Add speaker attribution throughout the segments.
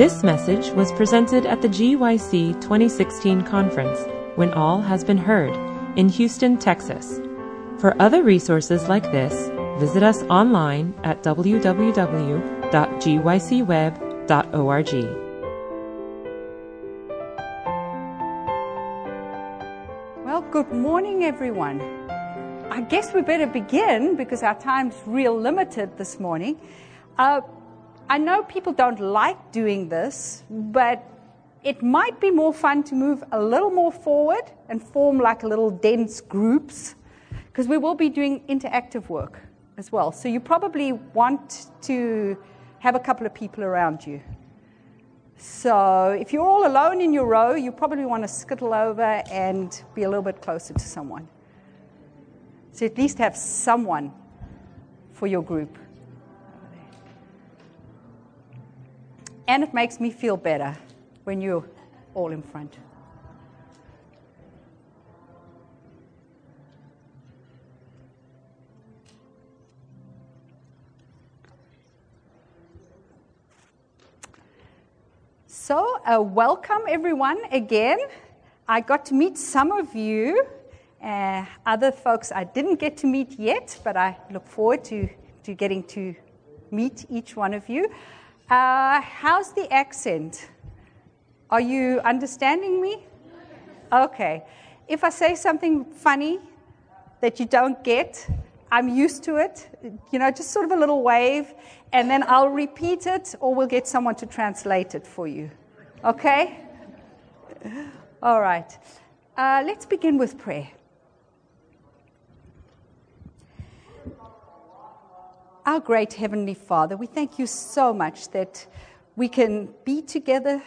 Speaker 1: This message was presented at the GYC 2016 conference, When All Has Been Heard, in Houston, Texas. For other resources like this, visit us online at www.gycweb.org.
Speaker 2: Well, good morning, everyone. I guess we better begin because our time's real limited this morning. Uh, I know people don't like doing this, but it might be more fun to move a little more forward and form like a little dense groups because we will be doing interactive work as well. So you probably want to have a couple of people around you. So if you're all alone in your row, you probably want to skittle over and be a little bit closer to someone. So at least have someone for your group. And it makes me feel better when you're all in front. So, uh, welcome everyone again. I got to meet some of you, uh, other folks I didn't get to meet yet, but I look forward to, to getting to meet each one of you. Uh, how's the accent? Are you understanding me? Okay. If I say something funny that you don't get, I'm used to it. You know, just sort of a little wave, and then I'll repeat it, or we'll get someone to translate it for you. Okay? All right. Uh, let's begin with prayer. Our great Heavenly Father, we thank you so much that we can be together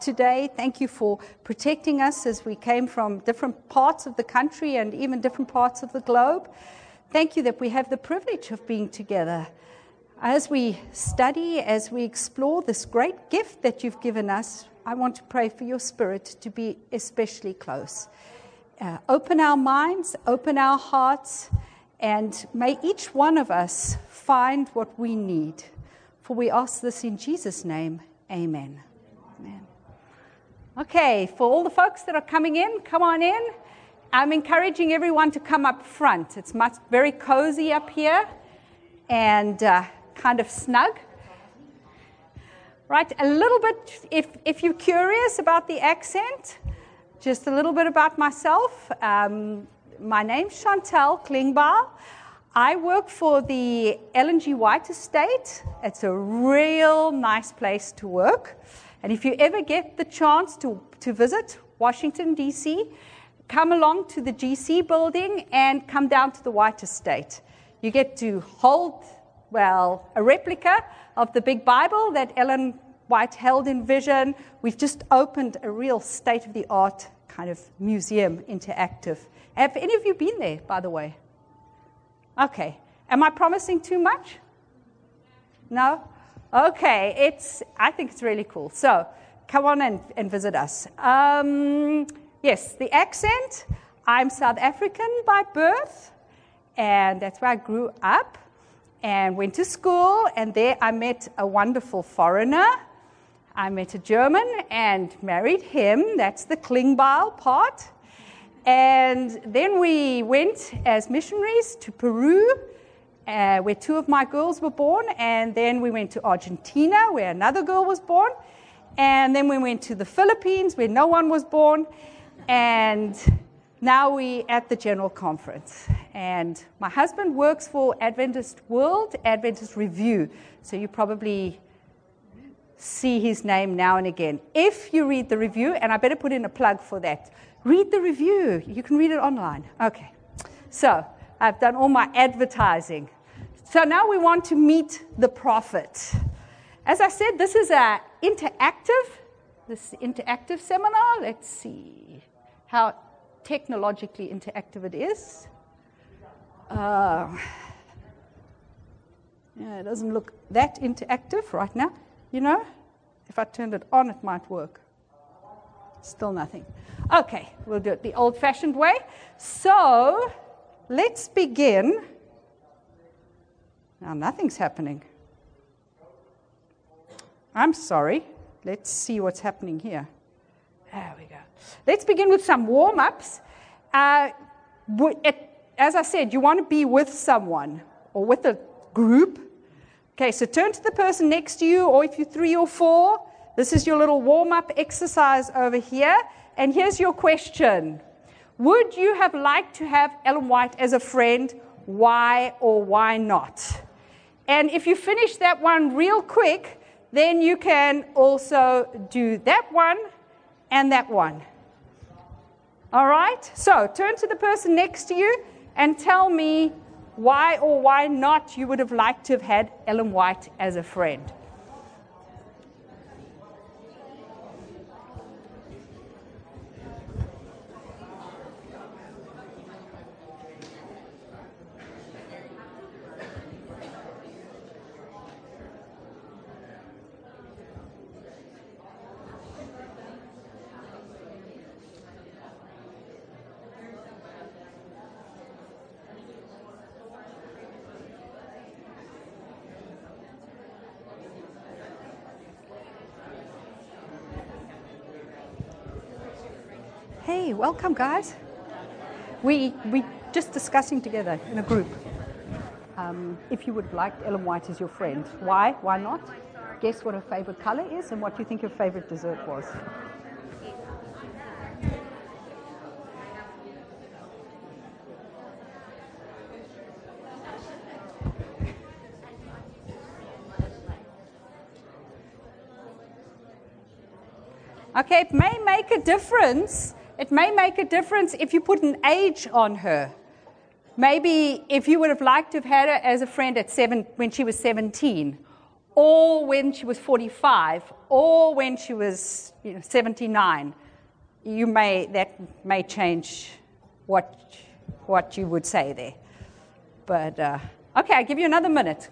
Speaker 2: today. Thank you for protecting us as we came from different parts of the country and even different parts of the globe. Thank you that we have the privilege of being together. As we study, as we explore this great gift that you've given us, I want to pray for your spirit to be especially close. Uh, open our minds, open our hearts, and may each one of us find what we need. For we ask this in Jesus' name. Amen. Amen. Okay, for all the folks that are coming in, come on in. I'm encouraging everyone to come up front. It's much, very cozy up here and uh, kind of snug. Right, a little bit, if, if you're curious about the accent, just a little bit about myself. Um, my name's Chantal Klingbeil. I work for the Ellen G. White Estate. It's a real nice place to work. And if you ever get the chance to, to visit Washington, D.C., come along to the GC building and come down to the White Estate. You get to hold, well, a replica of the big Bible that Ellen White held in vision. We've just opened a real state of the art kind of museum interactive. Have any of you been there, by the way? Okay. Am I promising too much? No? Okay. It's, I think it's really cool. So come on and, and visit us. Um, yes, the accent. I'm South African by birth, and that's where I grew up and went to school. And there I met a wonderful foreigner. I met a German and married him. That's the Klingbeil part. And then we went as missionaries to Peru, uh, where two of my girls were born. And then we went to Argentina, where another girl was born. And then we went to the Philippines, where no one was born. And now we're at the General Conference. And my husband works for Adventist World, Adventist Review. So you probably see his name now and again. If you read the review, and I better put in a plug for that. Read the review. You can read it online. Okay. So I've done all my advertising. So now we want to meet the prophet. As I said, this is an interactive, this interactive seminar. Let's see how technologically interactive it is. Uh, yeah, it doesn't look that interactive right now. You know, if I turned it on, it might work. Still nothing. Okay, we'll do it the old fashioned way. So let's begin. Now, nothing's happening. I'm sorry. let's see what's happening here. There we go. Let's begin with some warm ups. Uh, as I said, you want to be with someone or with a group. Okay, so turn to the person next to you, or if you're three or four, this is your little warm up exercise over here. And here's your question Would you have liked to have Ellen White as a friend? Why or why not? And if you finish that one real quick, then you can also do that one and that one. All right? So turn to the person next to you and tell me why or why not you would have liked to have had Ellen White as a friend. Welcome, guys. We we just discussing together in a group. Um, if you would liked Ellen White as your friend, why? Why not? Guess what her favorite color is, and what you think her favorite dessert was. Okay, it may make a difference it may make a difference if you put an age on her. Maybe if you would have liked to have had her as a friend at seven, when she was 17, or when she was 45, or when she was you know, 79, you may, that may change what, what you would say there. But, uh, okay, I'll give you another minute.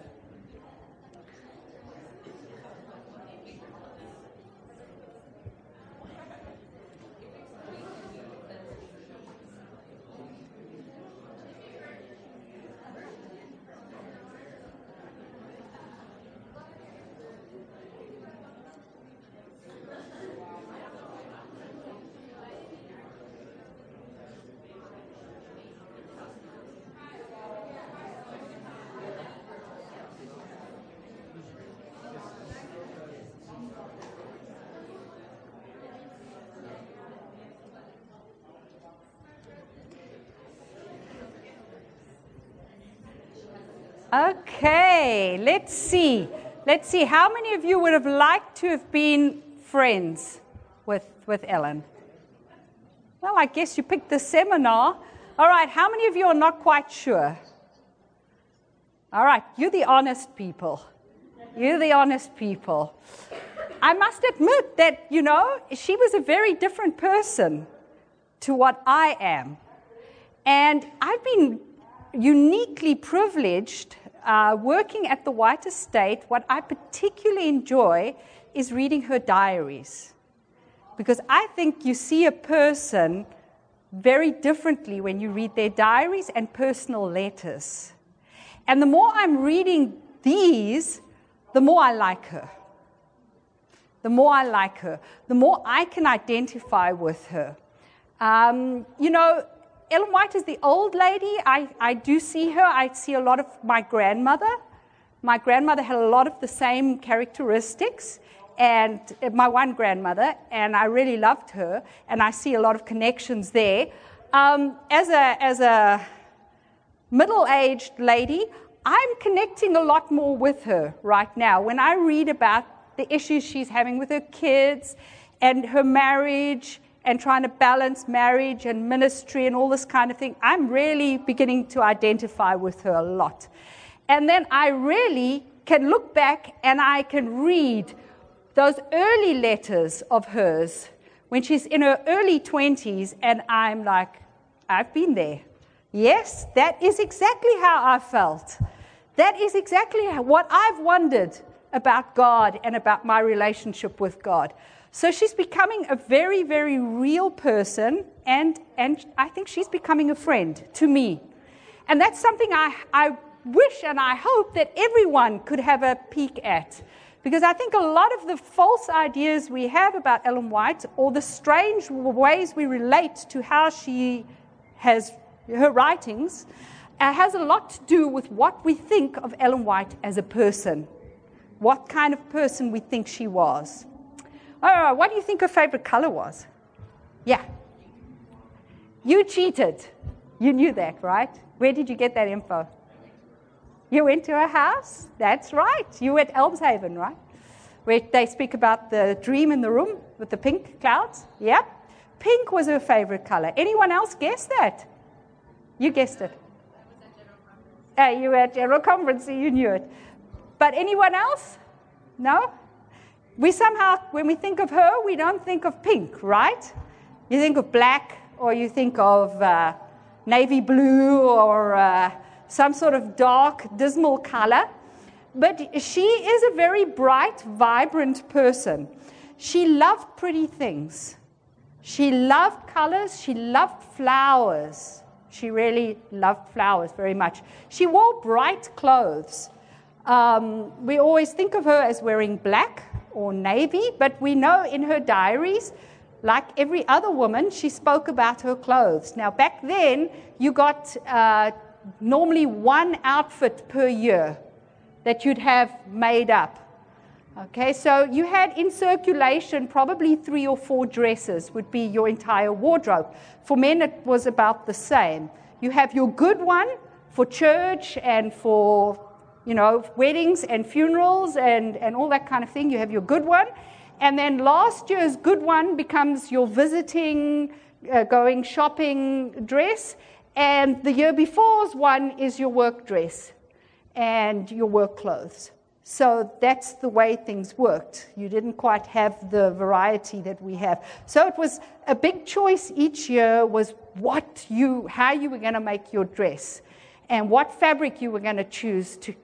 Speaker 2: Okay, let's see. Let's see. How many of you would have liked to have been friends with, with Ellen? Well, I guess you picked the seminar. All right, how many of you are not quite sure? All right, you're the honest people. You're the honest people. I must admit that, you know, she was a very different person to what I am. And I've been uniquely privileged uh, working at the White Estate. What I particularly enjoy is reading her diaries because I think you see a person very differently when you read their diaries and personal letters. And the more I'm reading these, the more I like her. The more I like her, the more I can identify with her. Um, you know, Ellen White is the old lady. I, I do see her. I see a lot of my grandmother. My grandmother had a lot of the same characteristics, and uh, my one grandmother, and I really loved her, and I see a lot of connections there. Um, as a, as a middle aged lady, I'm connecting a lot more with her right now. When I read about the issues she's having with her kids and her marriage and trying to balance marriage and ministry and all this kind of thing, I'm really beginning to identify with her a lot. And then I really can look back and I can read those early letters of hers when she's in her early 20s, and I'm like, I've been there. Yes, that is exactly how I felt. That is exactly what I've wondered about God and about my relationship with God. So she's becoming a very, very real person, and, and I think she's becoming a friend to me. And that's something I, I wish and I hope that everyone could have a peek at. Because I think a lot of the false ideas we have about Ellen White, or the strange ways we relate to how she has her writings, uh, has a lot to do with what we think of Ellen White as a person, what kind of person we think she was. Oh, what do you think her favorite color was? Yeah. You cheated. You knew that, right? Where did you get that info? You went to her house? That's right. You were at Elmshaven, right? Where they speak about the dream in the room with the pink clouds? Yep. Pink was her favorite color. Anyone else guess that? You guessed it. Uh, you were at General Conference, so you knew it. But anyone else? No? We somehow, when we think of her, we don't think of pink, right? You think of black, or you think of uh, navy blue, or uh, some sort of dark, dismal color. But she is a very bright, vibrant person. She loved pretty things. She loved colors. She loved flowers. She really loved flowers very much. She wore bright clothes. Um, we always think of her as wearing black or navy, but we know in her diaries, like every other woman, she spoke about her clothes. Now, back then, you got uh, normally one outfit per year that you'd have made up. Okay, so you had in circulation probably three or four dresses, would be your entire wardrobe. For men, it was about the same. You have your good one for church and for, you know, weddings and funerals and, and all that kind of thing. You have your good one. And then last year's good one becomes your visiting, uh, going shopping dress. And the year before's one is your work dress and your work clothes. So that's the way things worked. You didn't quite have the variety that we have. So it was a big choice each year was what you, how you were going to make your dress and what fabric you were going to choose to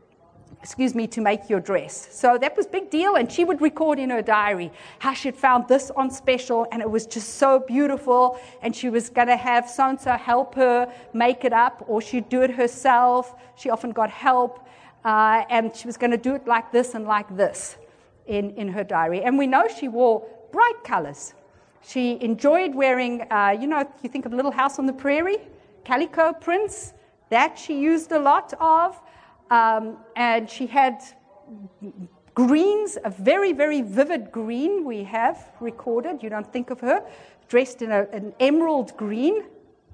Speaker 2: excuse me, to make your dress. So that was big deal, and she would record in her diary how she'd found this on special, and it was just so beautiful, and she was going to have so and so help her make it up, or she'd do it herself. She often got help, uh, and she was going to do it like this and like this in, in her diary. And we know she wore bright colors. She enjoyed wearing, uh, you know, you think of Little House on the Prairie, calico prints, that she used a lot of. Um, and she had greens, a very, very vivid green we have recorded. You don't think of her, dressed in a, an emerald green,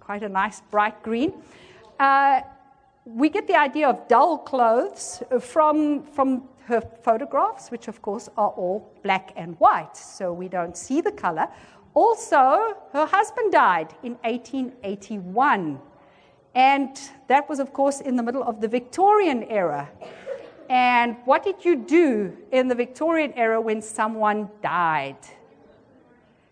Speaker 2: quite a nice bright green. Uh, we get the idea of dull clothes from, from her photographs, which of course are all black and white, so we don't see the color. Also, her husband died in 1881. And that was, of course, in the middle of the Victorian era. And what did you do in the Victorian era when someone died?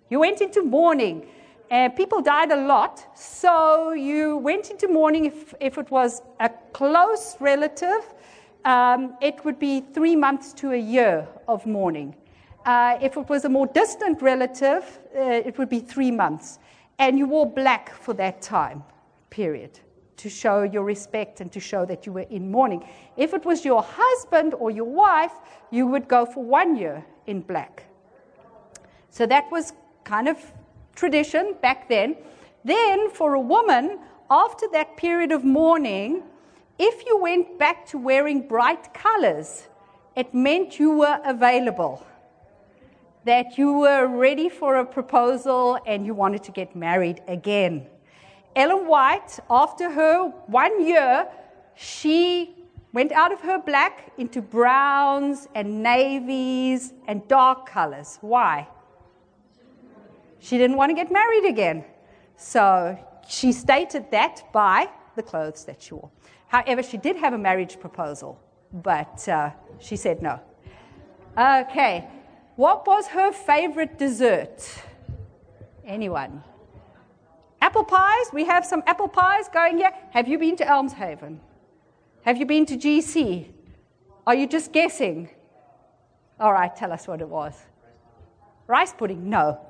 Speaker 2: You went into mourning. And people died a lot, so you went into mourning if, if it was a close relative. Um, it would be three months to a year of mourning. Uh, if it was a more distant relative, uh, it would be three months. And you wore black for that time period to show your respect and to show that you were in mourning. If it was your husband or your wife, you would go for one year in black. So that was kind of tradition back then. Then, for a woman, after that period of mourning, if you went back to wearing bright colors, it meant you were available, that you were ready for a proposal and you wanted to get married again. Ellen White, after her one year, she went out of her black into browns and navies and dark colors. Why? She didn't want to get married again. So she stated that by the clothes that she wore. However, she did have a marriage proposal, but uh, she said no. Okay, what was her favorite dessert? Anyone? Apple pies, we have some apple pies going here. Have you been to Elmshaven? Have you been to GC? Are you just guessing? All right, tell us what it was. Rice pudding? No.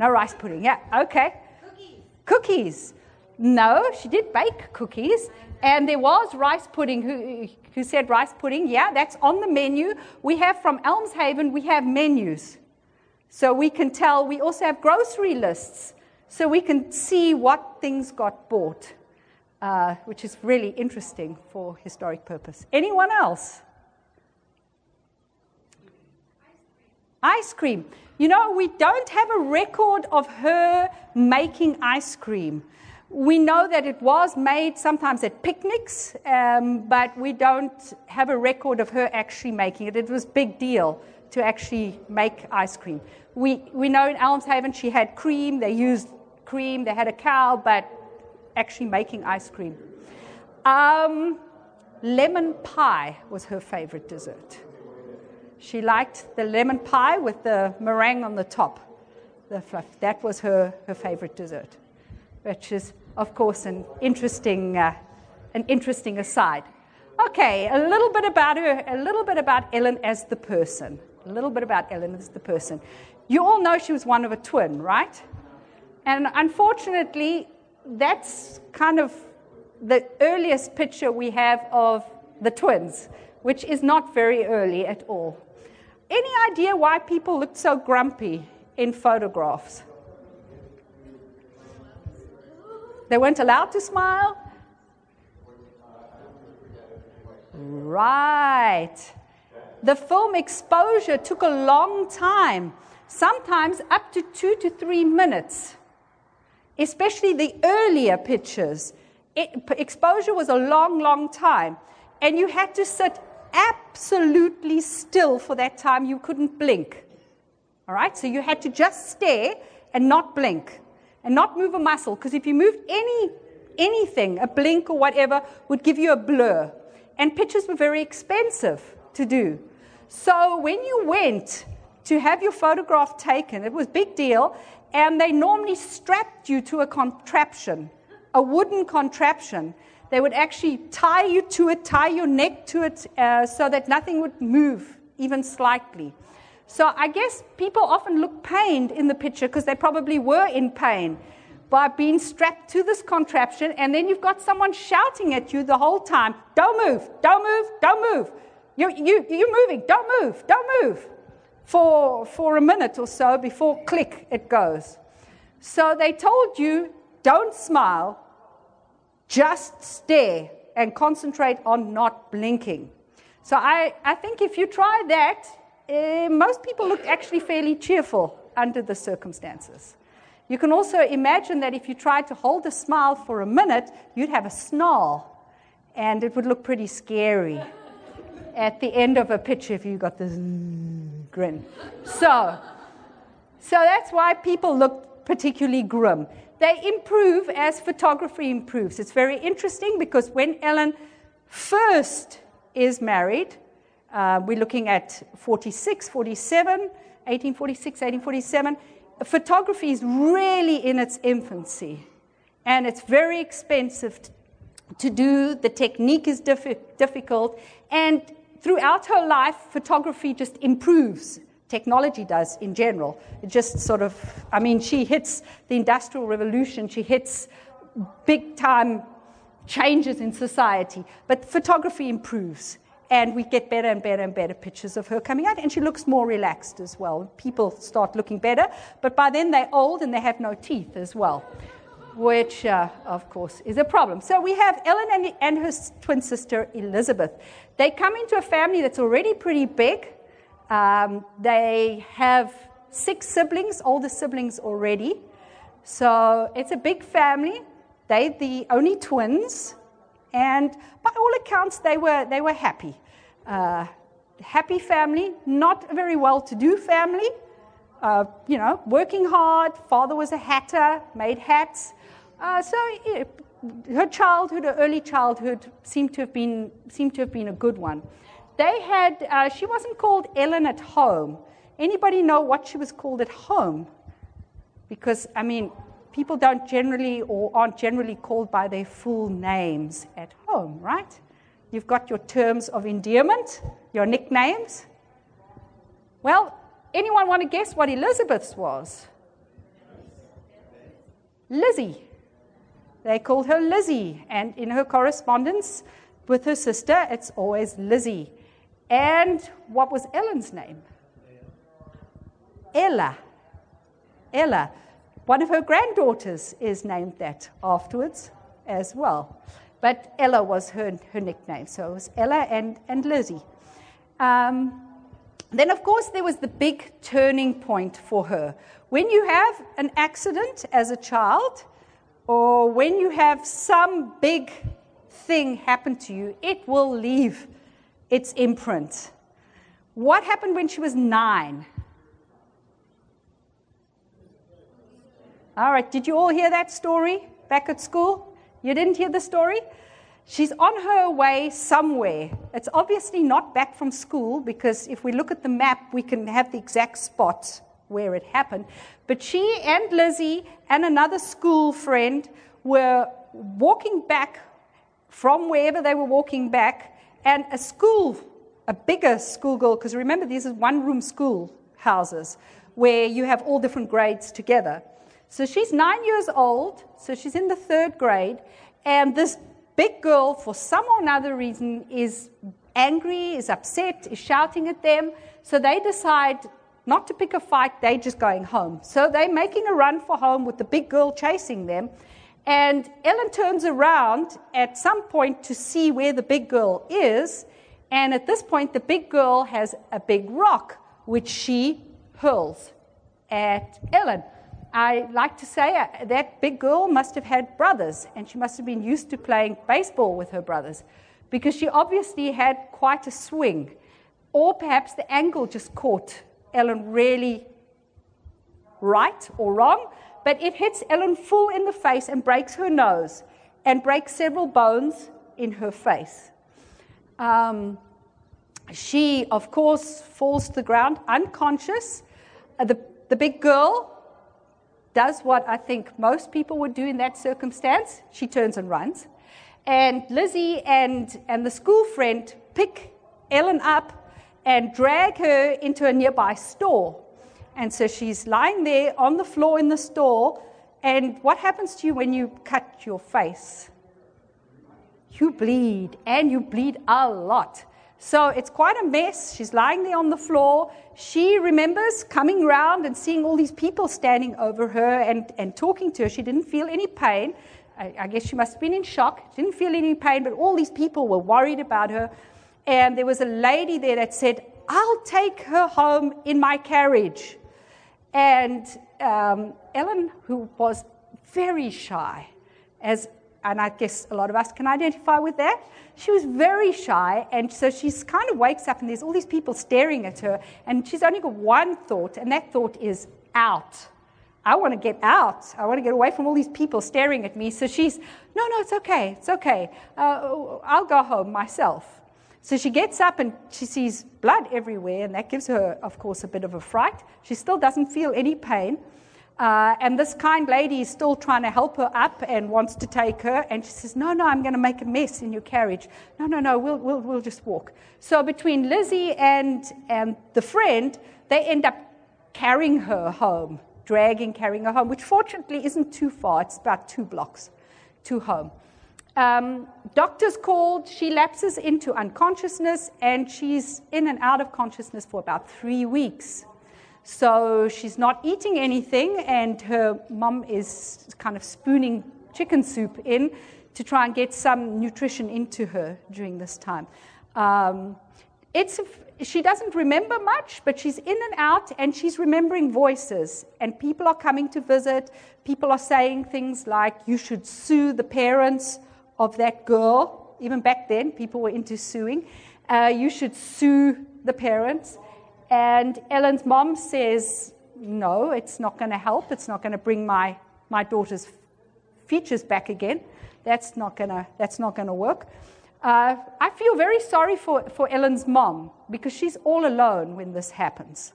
Speaker 2: No rice pudding. Yeah, okay. Cookies. Cookies. No, she did bake cookies. And there was rice pudding. Who, who said rice pudding? Yeah, that's on the menu. We have from Elmshaven, we have menus. So we can tell, we also have grocery lists. So we can see what things got bought, uh, which is really interesting for historic purpose. Anyone else? Ice cream. You know, we don't have a record of her making ice cream. We know that it was made sometimes at picnics, um, but we don't have a record of her actually making it. It was a big deal to actually make ice cream. We, we know in Elmshaven she had cream, they used cream, they had a cow, but actually making ice cream. Um, lemon pie was her favorite dessert. She liked the lemon pie with the meringue on the top, the fluff. That was her, her favorite dessert, which is, of course, an interesting, uh, an interesting aside. Okay, a little bit about her, a little bit about Ellen as the person. A little bit about Ellen as the person. You all know she was one of a twin, right? And unfortunately, that's kind of the earliest picture we have of the twins, which is not very early at all. Any idea why people looked so grumpy in photographs? They weren't allowed to smile? Right. The film exposure took a long time, sometimes up to two to three minutes, especially the earlier pictures. It, exposure was a long, long time, and you had to sit absolutely still for that time. You couldn't blink. All right? So you had to just stare and not blink and not move a muscle because if you moved any anything, a blink or whatever, would give you a blur. And pictures were very expensive to do. So when you went to have your photograph taken, it was big deal, and they normally strapped you to a contraption, a wooden contraption they would actually tie you to it, tie your neck to it, uh, so that nothing would move even slightly. So I guess people often look pained in the picture because they probably were in pain by being strapped to this contraption, and then you've got someone shouting at you the whole time, Don't move, don't move, don't move. You, you, you're moving, don't move, don't move. For, for a minute or so before click, it goes. So they told you, Don't smile, just stare and concentrate on not blinking. So I, I think if you try that, uh, most people look actually fairly cheerful under the circumstances. You can also imagine that if you tried to hold a smile for a minute, you'd have a snarl, and it would look pretty scary at the end of a picture if you got this grin. So, so that's why people look particularly grim they improve as photography improves. It's very interesting because when Ellen first is married, uh, we're looking at 46, 47, 1846, 1847. Photography is really in its infancy, and it's very expensive to do. The technique is diffi- difficult, and throughout her life, photography just improves technology does in general. It just sort of, I mean, she hits the Industrial Revolution, she hits big time changes in society, but photography improves. And we get better and better and better pictures of her coming out, and she looks more relaxed as well. People start looking better, but by then they're old and they have no teeth as well, which, uh, of course, is a problem. So we have Ellen and, and her twin sister Elizabeth. They come into a family that's already pretty big. Um, they have six siblings, older siblings already. So it's a big family. They're the only twins. And by all accounts, they were, they were happy. Uh, happy family, not a very well to do family. Uh, you know, working hard. Father was a hatter, made hats. Uh, so her childhood, her early childhood, seemed to have been, seemed to have been a good one. They had, uh, she wasn't called Ellen at home. Anybody know what she was called at home? Because, I mean, people don't generally or aren't generally called by their full names at home, right? You've got your terms of endearment, your nicknames. Well, anyone want to guess what Elizabeth's was? Lizzie. They called her Lizzie. And in her correspondence with her sister, it's always Lizzie. And what was Ellen's name? Ella. Ella. One of her granddaughters is named that afterwards as well. But Ella was her, her nickname. So it was Ella and, and Lizzie. Um, then, of course, there was the big turning point for her. When you have an accident as a child, or when you have some big thing happen to you, it will leave its imprint. What happened when she was nine? All right, did you all hear that story back at school? You didn't hear the story? She's on her way somewhere. It's obviously not back from school because if we look at the map, we can have the exact spot where it happened. But she and Lizzie and another school friend were walking back from wherever they were walking back, and a school, a bigger schoolgirl, because remember, these are one room school houses where you have all different grades together. So she's nine years old, so she's in the third grade, and this big girl, for some or another reason, is angry, is upset, is shouting at them. So they decide not to pick a fight, they're just going home. So they're making a run for home with the big girl chasing them. And Ellen turns around at some point to see where the big girl is. And at this point, the big girl has a big rock, which she hurls at Ellen. I like to say uh, that big girl must have had brothers, and she must have been used to playing baseball with her brothers because she obviously had quite a swing. Or perhaps the angle just caught Ellen really right or wrong, but it hits Ellen full in the face and breaks her nose and breaks several bones in her face. Um, she, of course, falls to the ground unconscious. Uh, the, the big girl does what I think most people would do in that circumstance. She turns and runs. And Lizzie and, and the school friend pick Ellen up and drag her into a nearby store. And so she's lying there on the floor in the store. And what happens to you when you cut your face? You bleed, and you bleed a lot. So it's quite a mess. She's lying there on the floor. She remembers coming around and seeing all these people standing over her and, and talking to her. She didn't feel any pain. I, I guess she must have been in shock. Didn't feel any pain, but all these people were worried about her. And there was a lady there that said, I'll take her home in my carriage. And um, Ellen, who was very shy, as and I guess a lot of us can identify with that. She was very shy, and so she kind of wakes up, and there's all these people staring at her, and she's only got one thought, and that thought is out. I want to get out. I want to get away from all these people staring at me. So she's, no, no, it's okay. It's okay. Uh, I'll go home myself. So she gets up and she sees blood everywhere, and that gives her, of course, a bit of a fright. She still doesn't feel any pain. Uh, and this kind lady is still trying to help her up and wants to take her. And she says, No, no, I'm going to make a mess in your carriage. No, no, no, we'll, we'll, we'll just walk. So between Lizzie and, and the friend, they end up carrying her home, dragging, carrying her home, which fortunately isn't too far. It's about two blocks to home. Um, doctors called, she lapses into unconsciousness, and she's in and out of consciousness for about three weeks. So she's not eating anything, and her mom is kind of spooning chicken soup in to try and get some nutrition into her during this time. Um, it's, she doesn't remember much, but she's in and out, and she's remembering voices. And people are coming to visit. People are saying things like, You should sue the parents of that girl. Even back then, people were into suing. Uh, you should sue the parents. And Ellen's mom says, No, it's not going to help. It's not going to bring my, my daughter's features back again. That's not going to that's not going to work. Uh, I feel very sorry for, for Ellen's mom because she's all alone when this happens.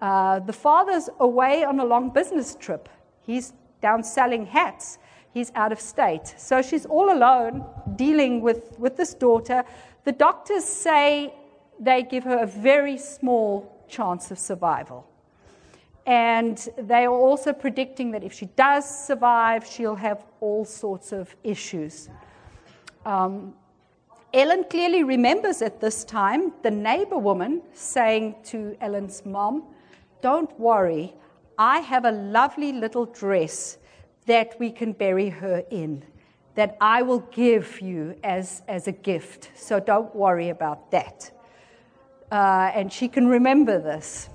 Speaker 2: Uh, the father's away on a long business trip. He's down selling hats he's out of state. So she's all alone dealing with, with this daughter. The doctors say they give her a very small chance of survival. And they are also predicting that if she does survive, she'll have all sorts of issues. Um, Ellen clearly remembers at this time the neighbor woman saying to Ellen's mom, Don't worry, I have a lovely little dress that we can bury her in, that I will give you as, as a gift. So don't worry about that. Uh, and she can remember this.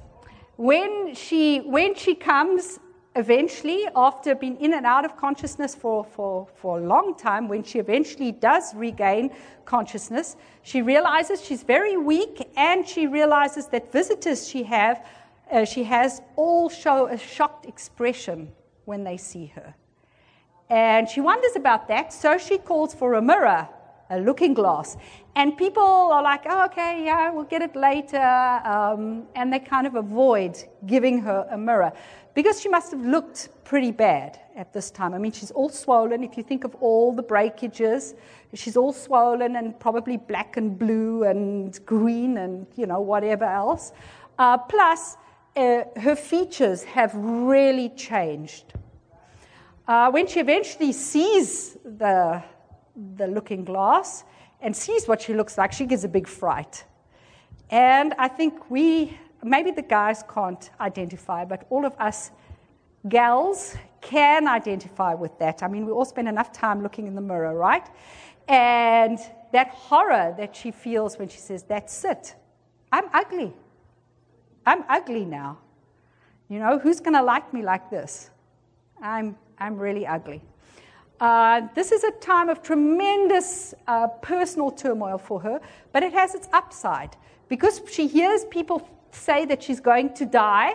Speaker 2: When she, when she comes eventually, after being in and out of consciousness for, for, for a long time, when she eventually does regain consciousness, she realizes she's very weak and she realizes that visitors she, have, uh, she has all show a shocked expression when they see her. And she wonders about that, so she calls for a mirror, a looking glass. And people are like, oh, okay, yeah, we'll get it later. Um, and they kind of avoid giving her a mirror because she must have looked pretty bad at this time. I mean, she's all swollen. If you think of all the breakages, she's all swollen and probably black and blue and green and, you know, whatever else. Uh, plus, uh, her features have really changed. Uh, when she eventually sees the, the looking glass and sees what she looks like, she gives a big fright. And I think we maybe the guys can't identify, but all of us gals can identify with that. I mean, we all spend enough time looking in the mirror, right? And that horror that she feels when she says, That's it. I'm ugly. I'm ugly now. You know, who's going to like me like this? I'm, I'm really ugly. Uh, this is a time of tremendous uh, personal turmoil for her, but it has its upside. Because she hears people say that she's going to die,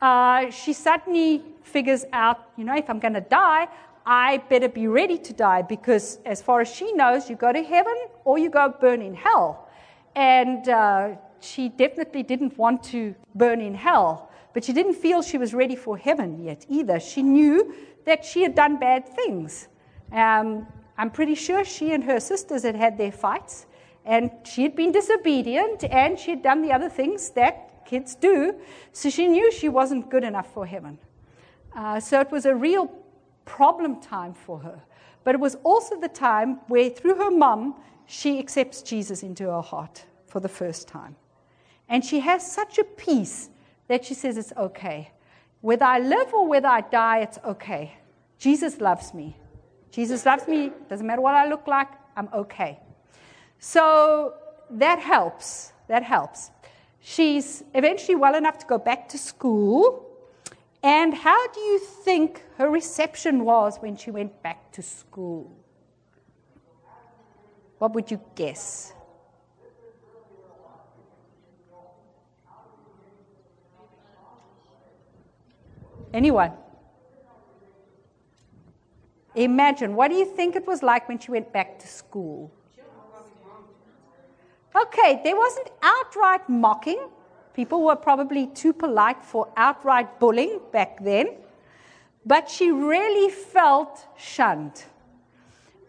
Speaker 2: uh, she suddenly figures out, you know, if I'm going to die, I better be ready to die because, as far as she knows, you go to heaven or you go burn in hell. And uh, she definitely didn't want to burn in hell, but she didn't feel she was ready for heaven yet either. She knew that she had done bad things. Um, I'm pretty sure she and her sisters had had their fights, and she had been disobedient and she had done the other things that kids do. So she knew she wasn't good enough for heaven. Uh, so it was a real problem time for her. But it was also the time where, through her mum, she accepts Jesus into her heart for the first time. And she has such a peace that she says, It's okay. Whether I live or whether I die, it's okay. Jesus loves me. Jesus loves me. Doesn't matter what I look like, I'm okay. So that helps. That helps. She's eventually well enough to go back to school. And how do you think her reception was when she went back to school? What would you guess? Anyone? Imagine, what do you think it was like when she went back to school? Okay, there wasn't outright mocking. People were probably too polite for outright bullying back then. But she really felt shunned.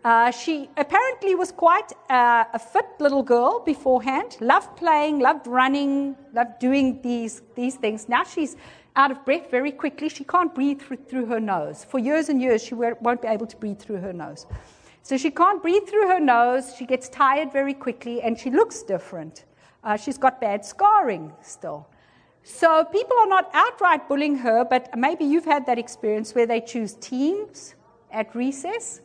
Speaker 2: Uh, she apparently was quite uh, a fit little girl beforehand, loved playing, loved running, loved doing these, these things. Now she's out of breath very quickly. She can't breathe through, her nose. For years and years, she won't be able to breathe through her nose. So she can't breathe through her nose, she gets tired very quickly, and she looks different. Uh, she's got bad scarring still. So people are not outright bullying her, but maybe you've had that experience where they choose teams at recess,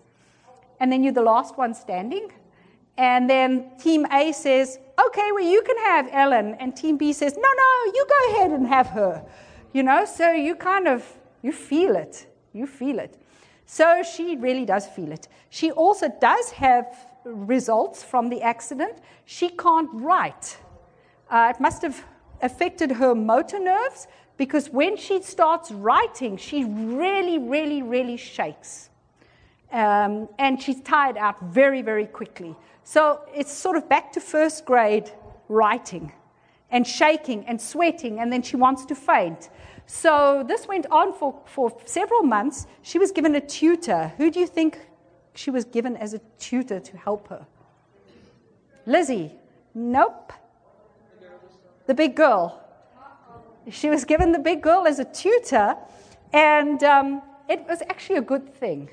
Speaker 2: and then you're the last one standing. And then team A says, okay, well, you can have Ellen. And team B says, no, no, you go ahead and have her. You know, so you kind of, you feel it. You feel it. So she really does feel it. She also does have results from the accident. She can't write. Uh, it must have affected her motor nerves because when she starts writing, she really, really, really shakes. Um, and she's tired out very, very quickly. So it's sort of back to first grade writing and shaking and sweating, and then she wants to faint. So this went on for, for several months. She was given a tutor. Who do you think she was given as a tutor to help her? Lizzie. Nope. The big girl. She was given the big girl as a tutor, and um, it was actually a good thing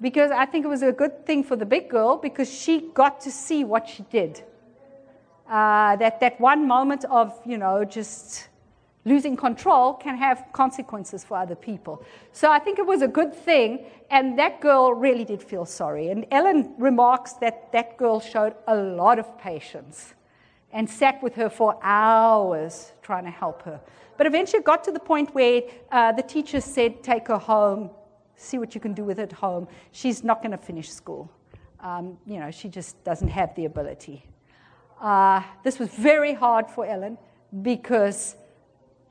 Speaker 2: because I think it was a good thing for the big girl because she got to see what she did. Uh, that, that one moment of, you know, just losing control can have consequences for other people. So I think it was a good thing, and that girl really did feel sorry. And Ellen remarks that that girl showed a lot of patience and sat with her for hours trying to help her. But eventually it got to the point where uh, the teacher said, Take her home, see what you can do with it at home. She's not going to finish school. Um, you know, she just doesn't have the ability. Uh, this was very hard for Ellen because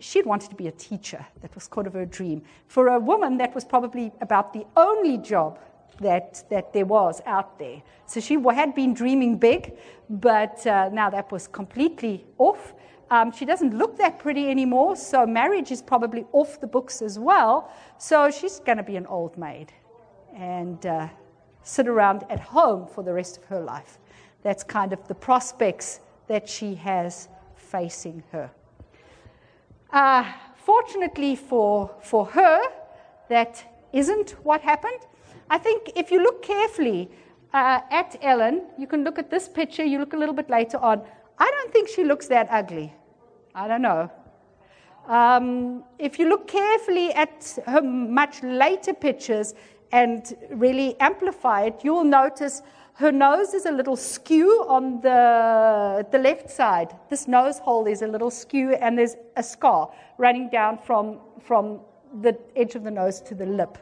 Speaker 2: she'd wanted to be a teacher. That was kind of her dream. For a woman, that was probably about the only job that, that there was out there. So she had been dreaming big, but uh, now that was completely off. Um, she doesn't look that pretty anymore, so marriage is probably off the books as well. So she's going to be an old maid and uh, sit around at home for the rest of her life. That's kind of the prospects that she has facing her. Uh, fortunately for, for her, that isn't what happened. I think if you look carefully uh, at Ellen, you can look at this picture, you look a little bit later on. I don't think she looks that ugly. I don't know. Um, if you look carefully at her much later pictures and really amplify it, you'll notice her nose is a little skew on the, the left side. This nose hole is a little skew, and there's a scar running down from, from the edge of the nose to the lip.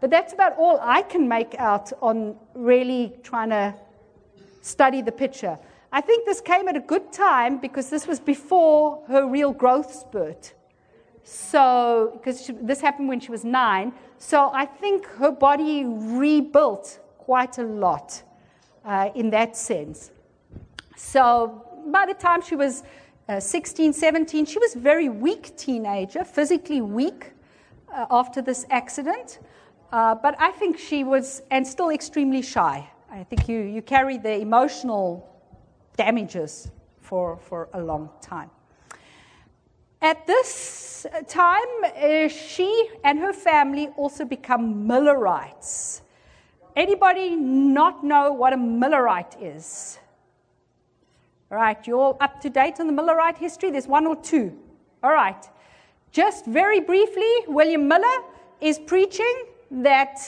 Speaker 2: But that's about all I can make out on really trying to study the picture. I think this came at a good time because this was before her real growth spurt. So, because this happened when she was nine, so I think her body rebuilt quite a lot uh, in that sense. So by the time she was uh, 16, 17, she was a very weak teenager, physically weak uh, after this accident. Uh, but I think she was, and still extremely shy. I think you, you carry the emotional damages for, for a long time. At this time, uh, she and her family also become Millerites. Anybody not know what a Millerite is? All right, you're all up to date on the Millerite history? There's one or two. All right. Just very briefly, William Miller is preaching that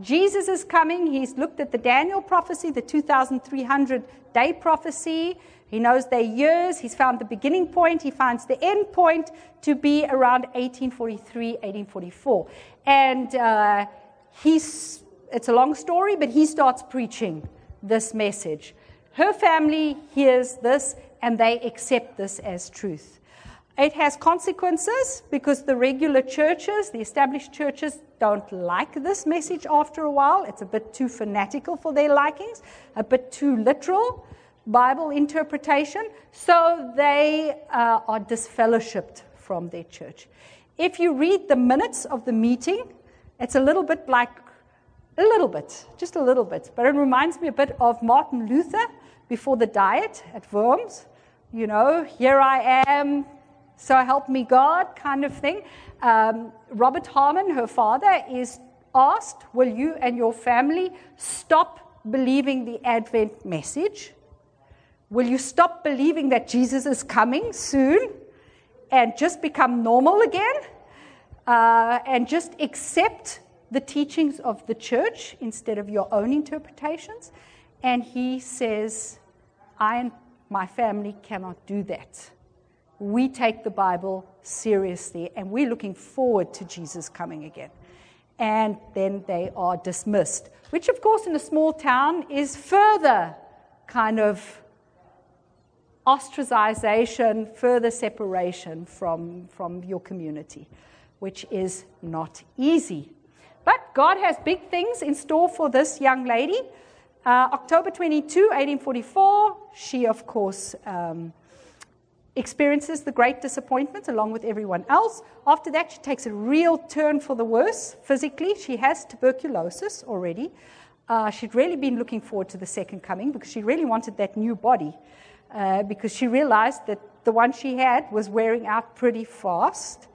Speaker 2: Jesus is coming. He's looked at the Daniel prophecy, the 2,300 day prophecy. He knows their years. He's found the beginning point. He finds the end point to be around 1843, 1844. And uh, he's it's a long story, but he starts preaching this message. Her family hears this and they accept this as truth. It has consequences because the regular churches, the established churches, don't like this message after a while. It's a bit too fanatical for their likings, a bit too literal Bible interpretation. So they uh, are disfellowshipped from their church. If you read the minutes of the meeting, it's a little bit like a little bit, just a little bit. But it reminds me a bit of Martin Luther before the diet at Worms. You know, here I am, so help me God kind of thing. Um, Robert Harmon, her father, is asked, Will you and your family stop believing the Advent message? Will you stop believing that Jesus is coming soon and just become normal again? Uh, and just accept the teachings of the church instead of your own interpretations. And he says, I and my family cannot do that. We take the Bible seriously and we're looking forward to Jesus coming again. And then they are dismissed, which, of course, in a small town is further kind of ostracization, further separation from, from your community, which is not easy. But God has big things in store for this young lady. Uh, October 22, 1844, she, of course, um, experiences the great disappointment along with everyone else. After that, she takes a real turn for the worse physically. She has tuberculosis already. Uh, she'd really been looking forward to the second coming because she really wanted that new body uh, because she realized that the one she had was wearing out pretty fast.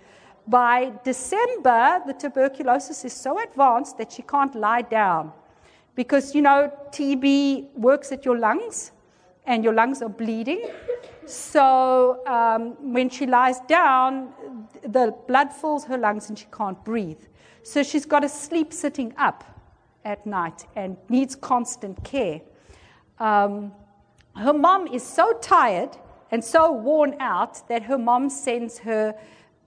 Speaker 2: By December, the tuberculosis is so advanced that she can't lie down because, you know, TB works at your lungs and your lungs are bleeding. So um, when she lies down, the blood fills her lungs and she can't breathe. So she's got to sleep sitting up at night and needs constant care. Um, her mom is so tired and so worn out that her mom sends her,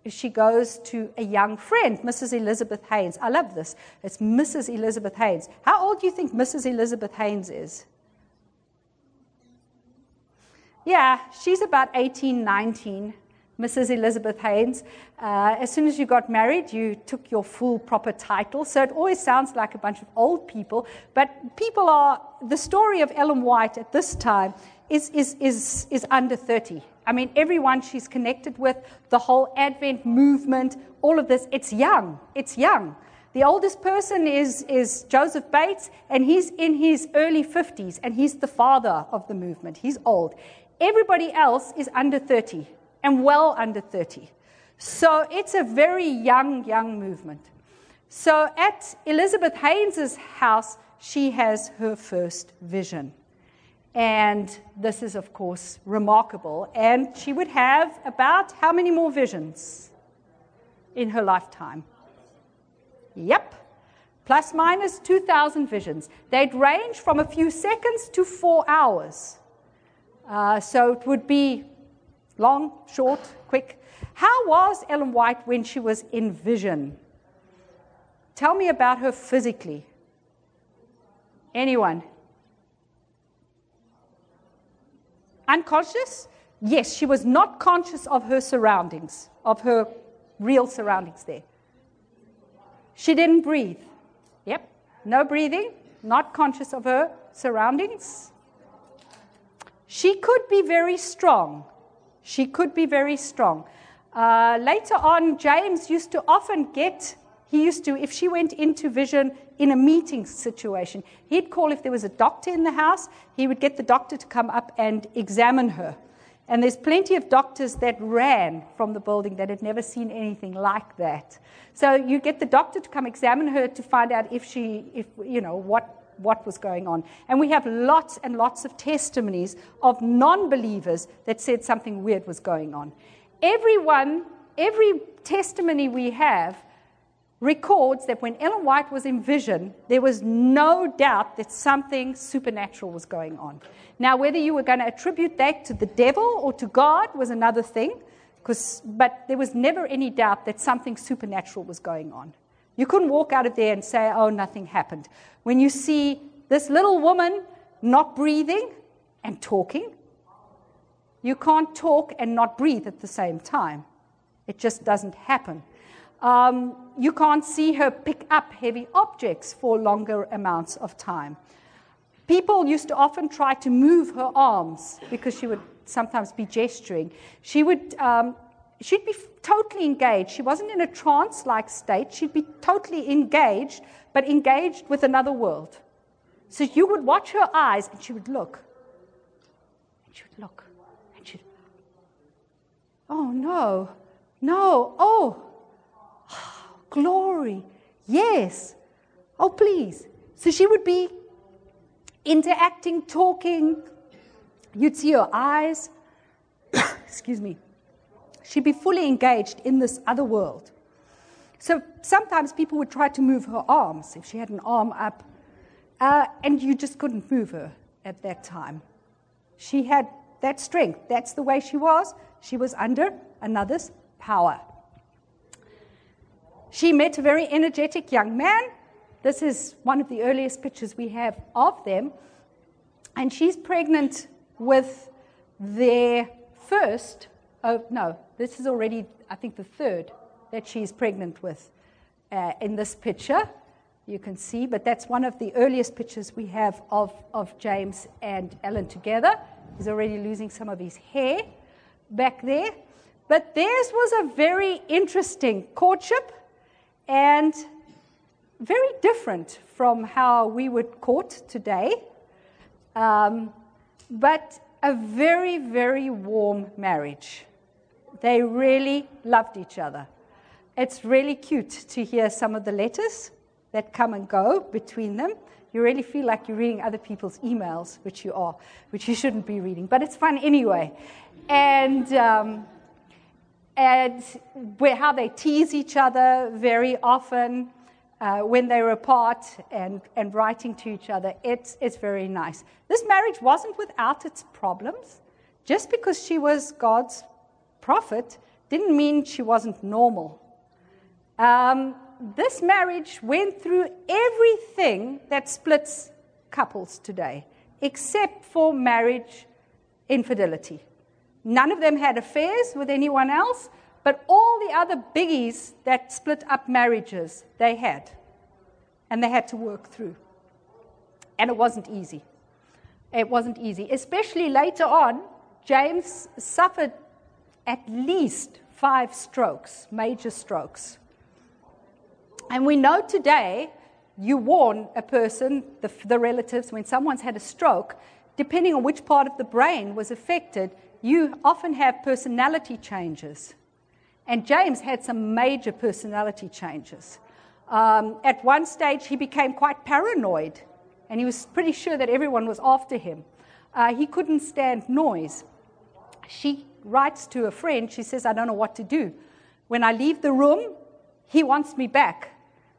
Speaker 2: she goes to a young friend, Mrs. Elizabeth Haines. I love this. It's Mrs. Elizabeth Haines. How old do you think Mrs. Elizabeth Haines is? Yeah, she's about 18, 19. Mrs. Elizabeth Haines. Uh, as soon as you got married, you took your full proper title. So it always sounds like a bunch of old people. But people are, the story of Ellen White at this time is, is, is, is under 30. I mean, everyone she's connected with, the whole Advent movement, all of this, it's young. It's young. The oldest person is, is Joseph Bates, and he's in his early 50s, and he's the father of the movement. He's old. Everybody else is under 30 and well under 30. So it's a very young, young movement. So at Elizabeth Haines's house, she has her first vision. And this is, of course, remarkable. And she would have about how many more visions in her lifetime? Yep. Plus minus 2,000 visions. They'd range from a few seconds to four hours. Uh, so it would be long, short, quick. How was Ellen White when she was in vision? Tell me about her physically. Anyone? Unconscious? Yes, she was not conscious of her surroundings, of her real surroundings there. She didn't breathe. Yep, no breathing, not conscious of her surroundings. She could be very strong. She could be very strong. Uh, later on, James used to often get, he used to, if she went into vision in a meeting situation, he'd call if there was a doctor in the house, he would get the doctor to come up and examine her. And there's plenty of doctors that ran from the building that had never seen anything like that. So you get the doctor to come examine her to find out if she, if, you know, what what was going on. And we have lots and lots of testimonies of non believers that said something weird was going on. Everyone, every testimony we have records that when Ellen White was in vision, there was no doubt that something supernatural was going on. Now, whether you were going to attribute that to the devil or to God was another thing, but there was never any doubt that something supernatural was going on. You couldn't walk out of there and say, oh, nothing happened. When you see this little woman not breathing and talking, you can't talk and not breathe at the same time. It just doesn't happen. Um, you can't see her pick up heavy objects for longer amounts of time. People used to often try to move her arms because she would sometimes be gesturing. She would um, she'd be totally engaged. She wasn't in a trance like state. She'd be totally engaged, but engaged with another world. So you would watch her eyes and she would look. And she would look. And she'd, oh no, no, oh, glory, yes, oh please. So she would be interacting, talking. You'd see her eyes. Excuse me She'd be fully engaged in this other world. So sometimes people would try to move her arms if she had an arm up, uh, and you just couldn't move her at that time. She had that strength. That's the way she was. She was under another's power. She met a very energetic young man. This is one of the earliest pictures we have of them. And she's pregnant with their first, oh, no, this is already, I think, the third that she's pregnant with uh, in this picture. You can see, but that's one of the earliest pictures we have of, of James and Ellen together. He's already losing some of his hair back there. But theirs was a very interesting courtship and very different from how we would court today. Um, but a very, very warm marriage. They really loved each other. It's really cute to hear some of the letters that come and go between them. You really feel like you're reading other people's emails, which you are, which you shouldn't be reading, but it's fun anyway. And, um, and how they tease each other very often uh, when they were apart and, and writing to each other. It's, it's very nice. This marriage wasn't without its problems. Just because she was God's prophet didn't mean she wasn't normal. Um, this marriage went through everything that splits couples today, except for marriage infidelity. None of them had affairs with anyone else, but all the other biggies that split up marriages, they had. And they had to work through. And it wasn't easy. It wasn't easy. Especially later on, James suffered at least five strokes, major strokes. And we know today you warn a person, the, the, relatives, when someone's had a stroke, depending on which part of the brain was affected, you often have personality changes. And James had some major personality changes. Um, at one stage, he became quite paranoid, and he was pretty sure that everyone was after him. Uh, he couldn't stand noise. She writes to a friend, she says, I don't know what to do. When I leave the room, he wants me back.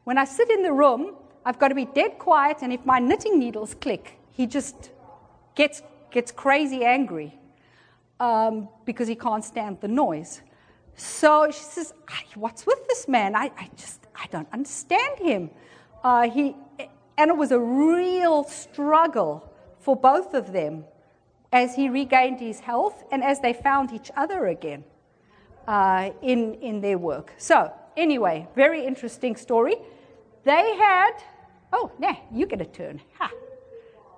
Speaker 2: When I sit in the room, I've got to be dead quiet, and if my knitting needles click, he just gets, gets crazy angry um, because he can't stand the noise. So she says, What's with this man? I, I just, I don't understand him. Uh, he, and it was a real struggle for both of them as he regained his health and as they found each other again uh, in, in their work. So, anyway, very interesting story. They had, oh, nah, you get a turn. Ha.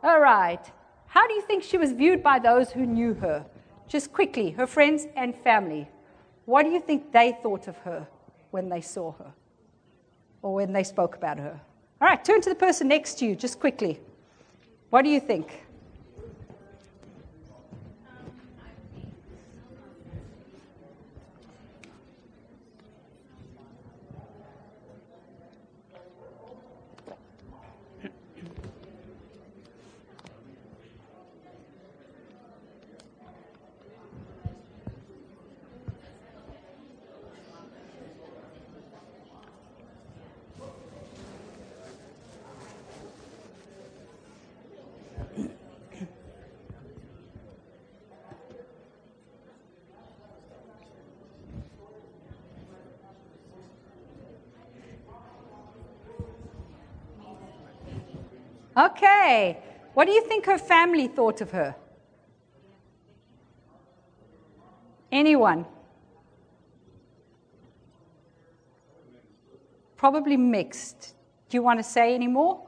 Speaker 2: All right. How do you think she was viewed by those who knew her? Just quickly, her friends and family. What do you think they thought of her when they saw her or when they spoke about her? All right, turn to the person next to you just quickly. What do you think? Okay. What do you think her family thought of her? Anyone? Probably mixed. Do you want to say any more?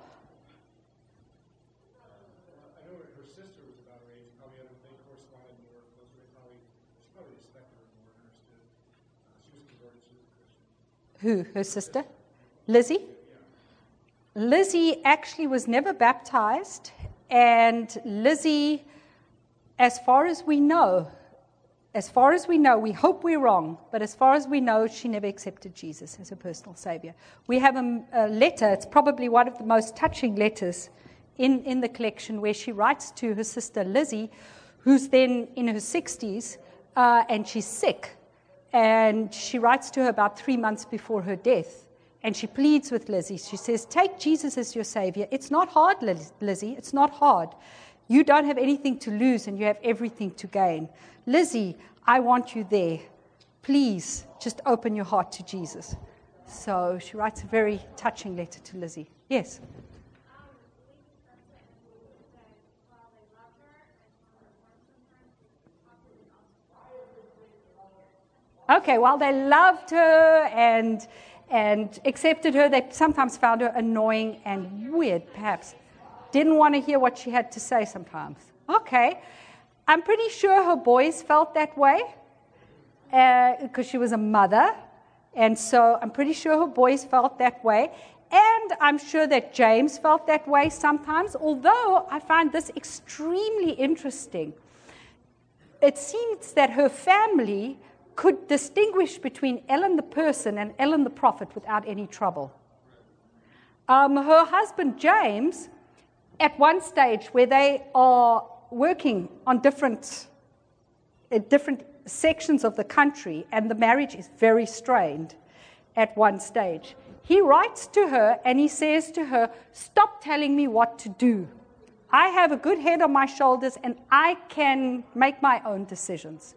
Speaker 2: Who? Her sister? Lizzie? Lizzie actually was never baptized, and Lizzie, as far as we know, as far as we know, we hope we're wrong, but as far as we know, she never accepted Jesus as her personal savior. We have a, a letter, it's probably one of the most touching letters in, in the collection, where she writes to her sister Lizzie, who's then in her 60s, uh, and she's sick. And she writes to her about three months before her death and she pleads with Lizzie. She says, Take Jesus as your Savior. It's not hard, Lizzie. It's not hard. You don't have anything to lose and you have everything to gain. Lizzie, I want you there. Please just open your heart to Jesus. So she writes a very touching letter to Lizzie. Yes? Okay, well, they loved her and and accepted her. They sometimes found her annoying and weird, perhaps. Didn't want to hear what she had to say sometimes. Okay. I'm pretty sure her boys felt that way because uh, she was a mother. And so I'm pretty sure her boys felt that way. And I'm sure that James felt that way sometimes, although I find this extremely interesting. it seems that her family could distinguish between Ellen the person and Ellen the prophet without any trouble. Um, her husband James, at one stage where they are working on different, uh, different sections of the country, and the marriage is very strained at one stage, he writes to her and he says to her, Stop telling me what to do. I have a good head on my shoulders and I can make my own decisions.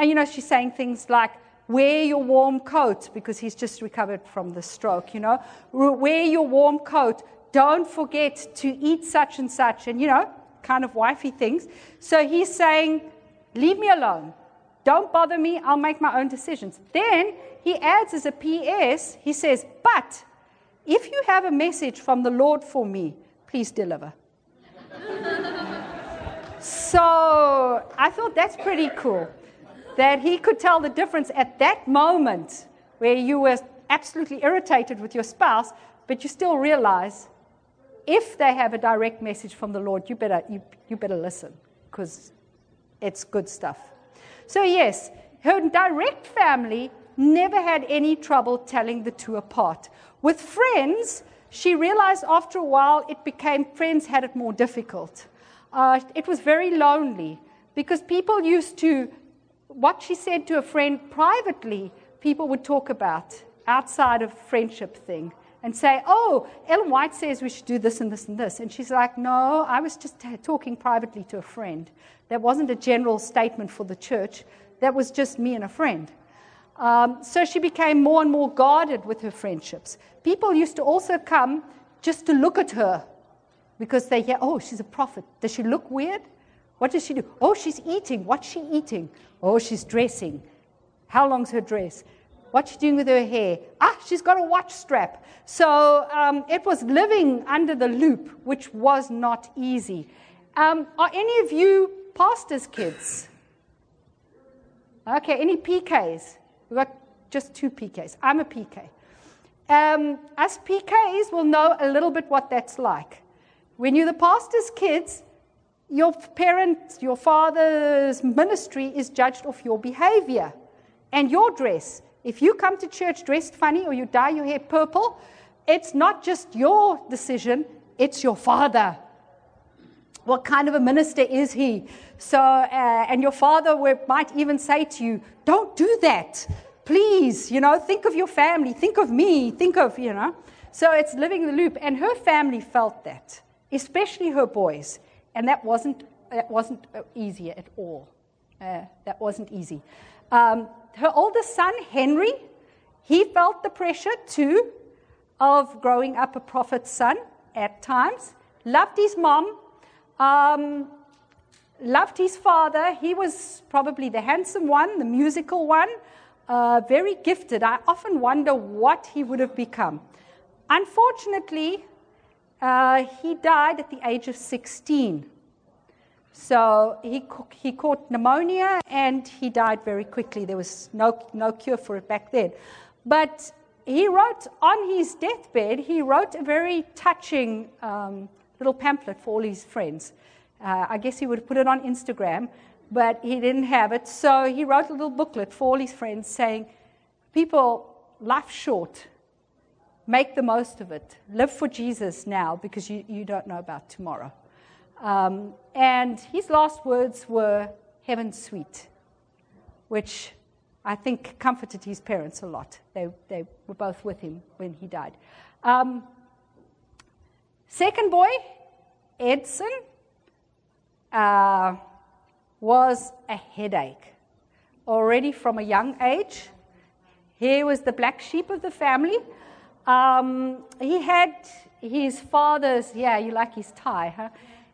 Speaker 2: And you know, she's saying things like, wear your warm coat because he's just recovered from the stroke, you know. Wear your warm coat. Don't forget to eat such and such, and you know, kind of wifey things. So he's saying, leave me alone. Don't bother me. I'll make my own decisions. Then he adds as a PS, he says, but if you have a message from the Lord for me, please deliver. so I thought that's pretty cool that he could tell the difference at that moment where you were absolutely irritated with your spouse, but you still realize if they have a direct message from the Lord, you better, you, you better listen because it's good stuff. So, yes, her direct family never had any trouble telling the two apart. With friends, she realized after a while it became friends had it more difficult. Uh, it was very lonely because people used to what she said to a friend privately, people would talk about outside of friendship thing and say, Oh, Ellen White says we should do this and this and this. And she's like, No, I was just talking privately to a friend. That wasn't a general statement for the church, that was just me and a friend. Um, so she became more and more guarded with her friendships. People used to also come just to look at her because they hear, Oh, she's a prophet. Does she look weird? What does she do? Oh, she's eating. What's she eating? Oh, she's dressing. How long's her dress? What's she doing with her hair? Ah, she's got a watch strap. So um, it was living under the loop, which was not easy. Um, are any of you pastors' kids? Okay, any PKs? We've got just two PKs. I'm a PK. Um, us PKs will know a little bit what that's like. When you're the pastor's kids, your parent, your father's ministry is judged off your behavior and your dress. If you come to church dressed funny or you dye your hair purple, it's not just your decision, it's your father. What kind of a minister is he? So, uh, and your father might even say to you, Don't do that. Please, you know, think of your family, think of me, think of, you know. So it's living the loop. And her family felt that, especially her boys. And that wasn't, that wasn't easy at all. Uh, that wasn't easy. Um, her oldest son, Henry, he felt the pressure too of growing up a prophet's son at times. Loved his mom, um, loved his father. He was probably the handsome one, the musical one, uh, very gifted. I often wonder what he would have become. Unfortunately, uh, he died at the age of 16. So he, he caught pneumonia and he died very quickly. There was no, no cure for it back then. But he wrote on his deathbed, he wrote a very touching um, little pamphlet for all his friends. Uh, I guess he would put it on Instagram, but he didn't have it. So he wrote a little booklet for all his friends saying, People, life's short. Make the most of it. Live for Jesus now because you, you don't know about tomorrow. Um, and his last words were heaven sweet, which I think comforted his parents a lot. They, they were both with him when he died. Um, second boy, Edson, uh, was a headache already from a young age. He was the black sheep of the family. Um, he had his father's, yeah, you like his tie, huh?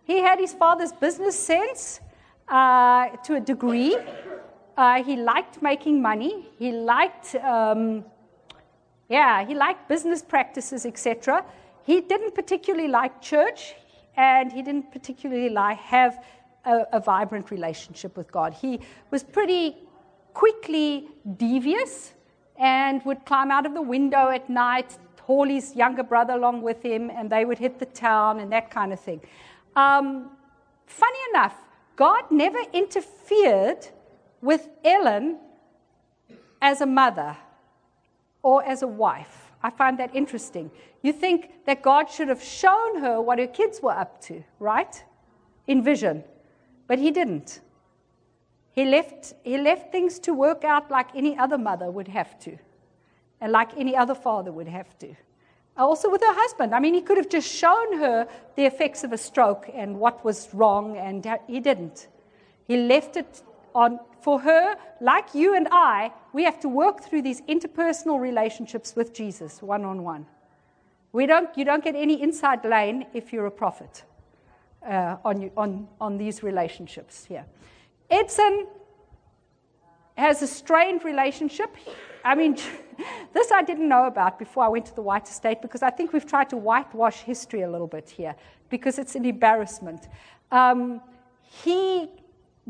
Speaker 2: He had his father's business sense uh, to a degree. Uh, he liked making money. He liked, um, yeah, he liked business practices, etc. He didn't particularly like church, and he didn't particularly like have a, a vibrant relationship with God. He was pretty quickly devious and would climb out of the window at night, haul his younger brother along with him, and they would hit the town and that kind of thing. Um, funny enough, God never interfered with Ellen as a mother or as a wife. I find that interesting. You think that God should have shown her what her kids were up to, right? In vision. But he didn't. He left, he left things to work out like any other mother would have to, and like any other father would have to. Also, with her husband. I mean, he could have just shown her the effects of a stroke and what was wrong, and he didn't. He left it on, for her, like you and I, we have to work through these interpersonal relationships with Jesus one on one. We don't, you don't get any inside lane if you're a prophet uh, on, on, on these relationships here. Edson has a strained relationship. I mean, this I didn't know about before I went to the White Estate because I think we've tried to whitewash history a little bit here because it's an embarrassment. Um, he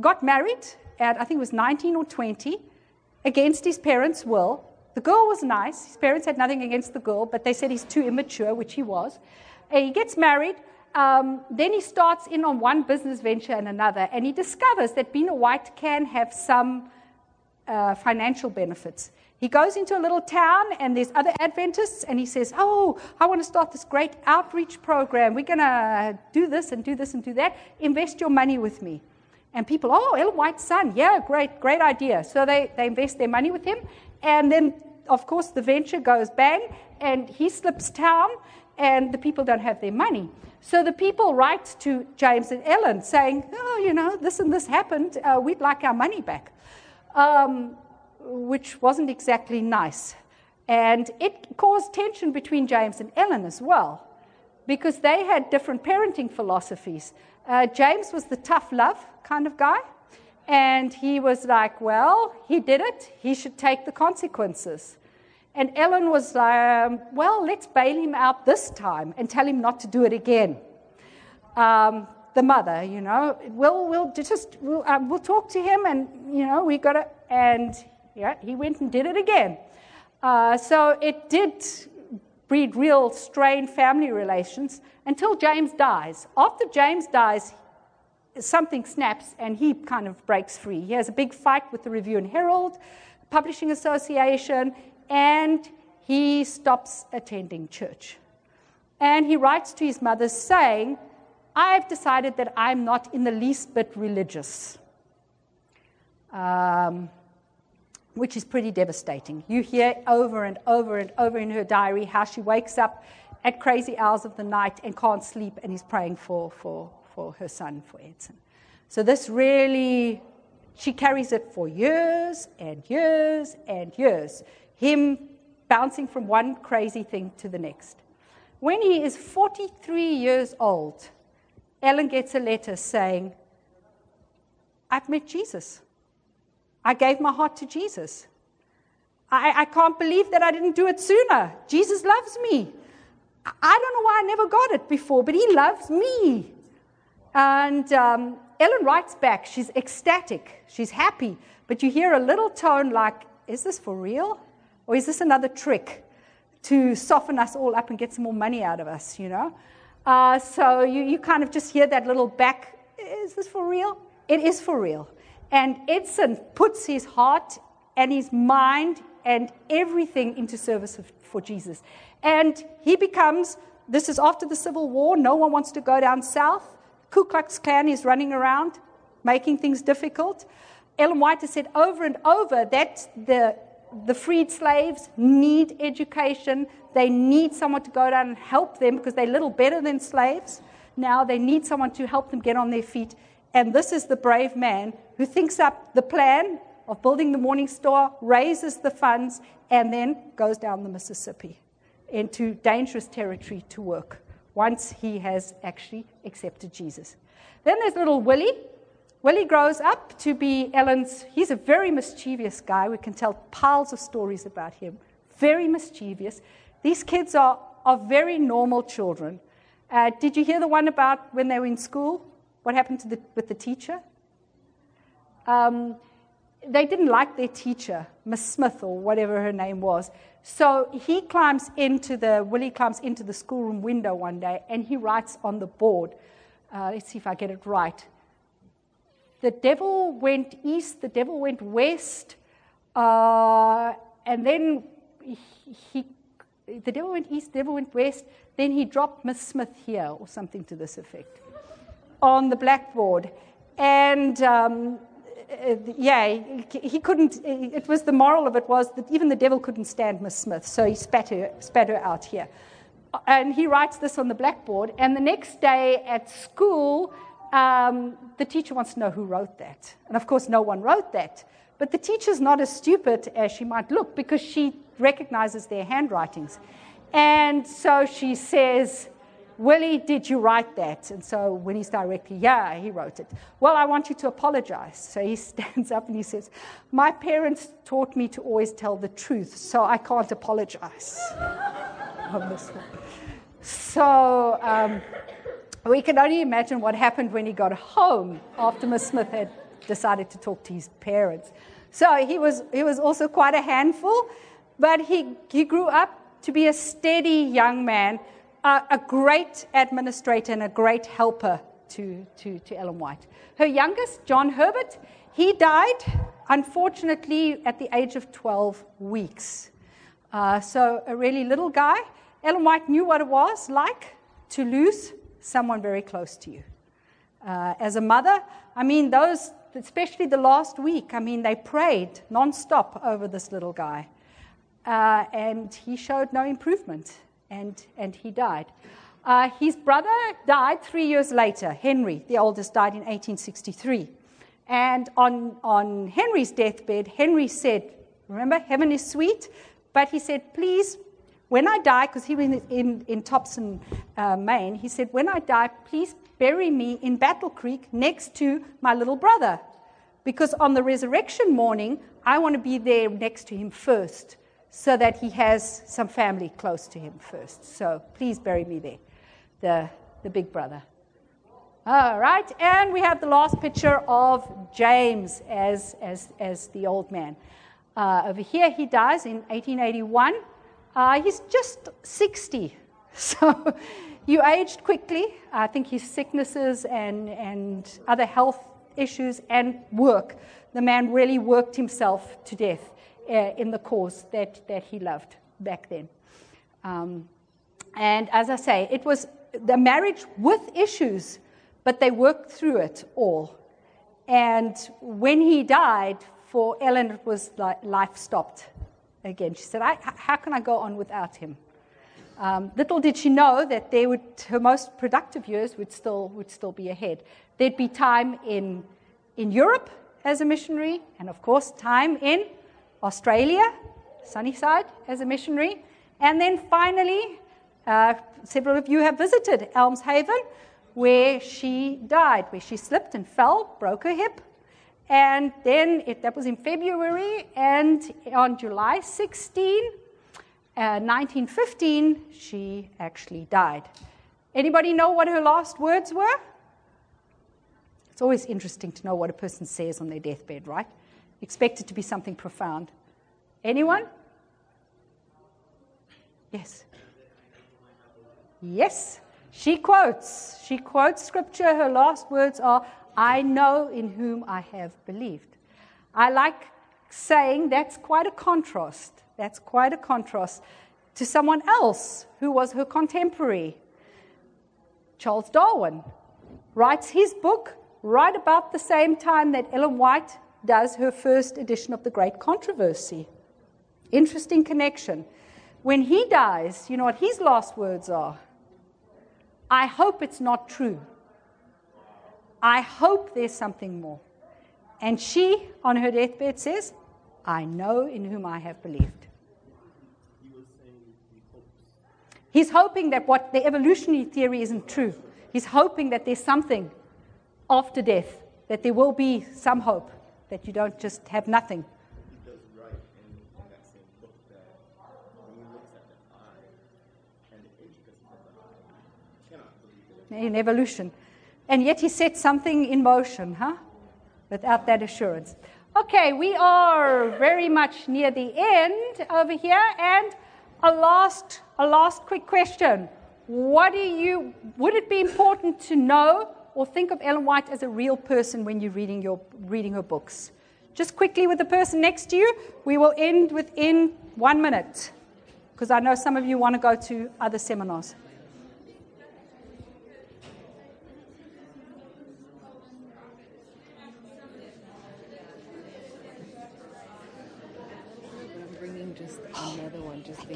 Speaker 2: got married at, I think it was 19 or 20, against his parents' will. The girl was nice. His parents had nothing against the girl, but they said he's too immature, which he was. And he gets married. Um, then he starts in on one business venture and another, and he discovers that being a white can have some uh, financial benefits. He goes into a little town and there's other Adventists, and he says, Oh, I want to start this great outreach program. We're going to do this and do this and do that. Invest your money with me. And people, oh, Ellen White son, yeah, great, great idea. So they, they invest their money with him. And then, of course, the venture goes bang, and he slips town, and the people don't have their money. So the people write to James and Ellen saying, oh, you know, this and this happened. Uh, we'd like our money back, um, which wasn't exactly nice. And it caused tension between James and Ellen as well, because they had different parenting philosophies. Uh, James was the tough love kind of guy. And he was like, well, he did it. He should take the consequences. And Ellen was like, um, well, let's bail him out this time and tell him not to do it again. Um, the mother, you know, we'll, we'll just, we'll, um, we'll talk to him and, you know, we got to, and yeah, he went and did it again. Uh, so it did breed real strained family relations until James dies. After James dies, something snaps and he kind of breaks free. He has a big fight with the Review and Herald, Publishing Association, and he stops attending church. And he writes to his mother saying, I've decided that I'm not in the least bit religious. Um, which is pretty devastating. You hear over and over and over in her diary how she wakes up at crazy hours of the night and can't sleep and is praying for, for, for her son, for Edson. So this really, she carries it for years and years and years. Him bouncing from one crazy thing to the next. When he is 43 years old, Ellen gets a letter saying, I've met Jesus. I gave my heart to Jesus. I, I, can't believe that I didn't do it sooner. Jesus loves me. I don't know why I never got it before, but He loves me. And um, Ellen writes back. She's ecstatic. She's happy. But you hear a little tone like, is this for real? Or is this another trick to soften us all up and get some more money out of us, you know? Uh, so you, you kind of just hear that little back, is this for real? It is for real. And Edson puts his heart and his mind and everything into service for Jesus. And he becomes, this is after the Civil War, no one wants to go down south. Ku Klux Klan is running around, making things difficult. Ellen White has said over and over that the, the freed slaves need education. They need someone to go down and help them because they're little better than slaves. Now they need someone to help them get on their feet. And this is the brave man who thinks up the plan of building the Morning Star, raises the funds, and then goes down the Mississippi into dangerous territory to work once he has actually accepted Jesus. Then there's little Willie. Willie grows up to be Ellen's, he's a very mischievous guy. We can tell piles of stories about him. Very mischievous. These kids are, are very normal children. Uh, did you hear the one about when they were in school? What happened the, with the teacher? Um, they didn't like their teacher, Miss Smith or whatever her name was. So he climbs into the, Willie climbs into the schoolroom window one day and he writes on the board, uh, let's see if I get it right. The devil went east, the devil went west, uh, and then he, he, the devil went east, the devil went west, then he dropped Miss Smith here, or something to this effect, on the blackboard. And um, yeah, he couldn't, it was the moral of it was that even the devil couldn't stand Miss Smith, so he spat her, spat her out here. And he writes this on the blackboard, and the next day at school, um, the teacher wants to know who wrote that. And of course, no one wrote that. But the teacher's not as stupid as she might look because she recognizes their handwritings. And so she says, Willie, did you write that? And so when he's directly, yeah, he wrote it. Well, I want you to apologize. So he stands up and he says, My parents taught me to always tell the truth, so I can't apologize on this one. So um, we can only imagine what happened when he got home after Miss Smith had decided to talk to his parents. So he was, he was also quite a handful, but he, he grew up to be a steady young man, a great administrator and a great helper to, to, to Ellen White. Her youngest, John Herbert, he died, unfortunately, at the age of 12 weeks. Uh, so, a really little guy. Ellen White knew what it was like to lose someone very close to you. Uh, as a mother, I mean, those, especially the last week, I mean, they prayed nonstop over this little guy. Uh, and he showed no improvement, and, and he died. Uh, his brother died three years later. Henry, the oldest, died in 1863. And on, on Henry's deathbed, Henry said, Remember, heaven is sweet, but he said, Please, when I die, because he was in, in, Topsham, uh, Maine, he said, When I die, please bury me in Battle Creek next to my little brother. Because on the resurrection morning, I want to be there next to him first so that he has some family close to him first. So please bury me there, the, the big brother. All right, and we have the last picture of James as, as, as the old man. Uh, over here, he dies in 1881. Uh, he's just 60, so you aged quickly. I think his sicknesses and, and other health issues and work, the man really worked himself to death uh, in the cause that, that he loved back then. Um, and as I say, it was the marriage with issues, but they worked through it all. And when he died, for Ellen, it was like life stopped again. She said, How can I go on without him? Um, little did she know that would, her most productive years would still, would still be ahead. There'd be time in, in Europe as a missionary, and of course, time in Australia, Sunnyside, as a missionary. And then finally, uh, several of you have visited Elmshaven, where she died, where she slipped and fell, broke her hip. And then it, that was in February, and on July 16, uh, 1915, she actually died. Anybody know what her last words were? It's always interesting to know what a person says on their deathbed, right? Expect it to be something profound. Anyone? Yes. Yes. She quotes. She quotes scripture. Her last words are, I know in whom I have believed. I like saying that's quite a contrast. That's quite a contrast to someone else who was her contemporary. Charles Darwin writes his book right about the same time that Ellen White does her first edition of The Great Controversy. Interesting connection. When he dies, you know what his last words are? I hope it's not true. I hope there's something more. And she, on her deathbed, says, I know in whom I have believed. He's hoping that what the evolutionary theory isn't true. He's hoping that there's something after death, that there will be some hope that you don't just have nothing. in evolution. And yet he set something in motion, huh? Without that assurance. Okay, we are very much near the end over here, and a last, a last quick question. What do you, would it be important to know or think of Ellen White as a real person when you're reading, your, reading her books. Just quickly with the person next to you, we will end within one minute because I know some of you want to go to other seminars.
Speaker 3: I'm bringing just another one just.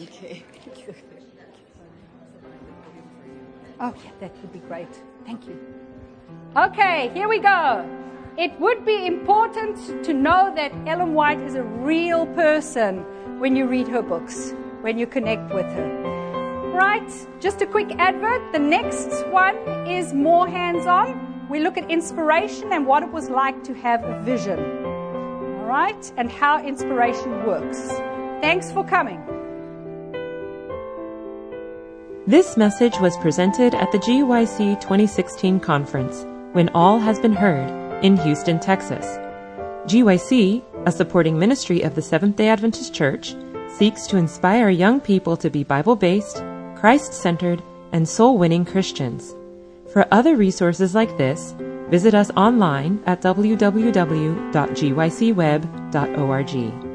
Speaker 2: Oh, yeah, that would be great. Thank you. Okay, here we go. It would be important to know that Ellen White is a real person when you read her books, when you connect with her. Right, just a quick advert. The next one is more hands on. We look at inspiration and what it was like to have a vision. All right, and how inspiration works. Thanks for coming.
Speaker 1: This message was presented at the GYC 2016 conference, When All Has Been Heard, in Houston, Texas. GYC, a supporting ministry of the Seventh day Adventist Church, seeks to inspire young people to be Bible based, Christ centered, and soul winning Christians. For other resources like this, visit us online at www.gycweb.org.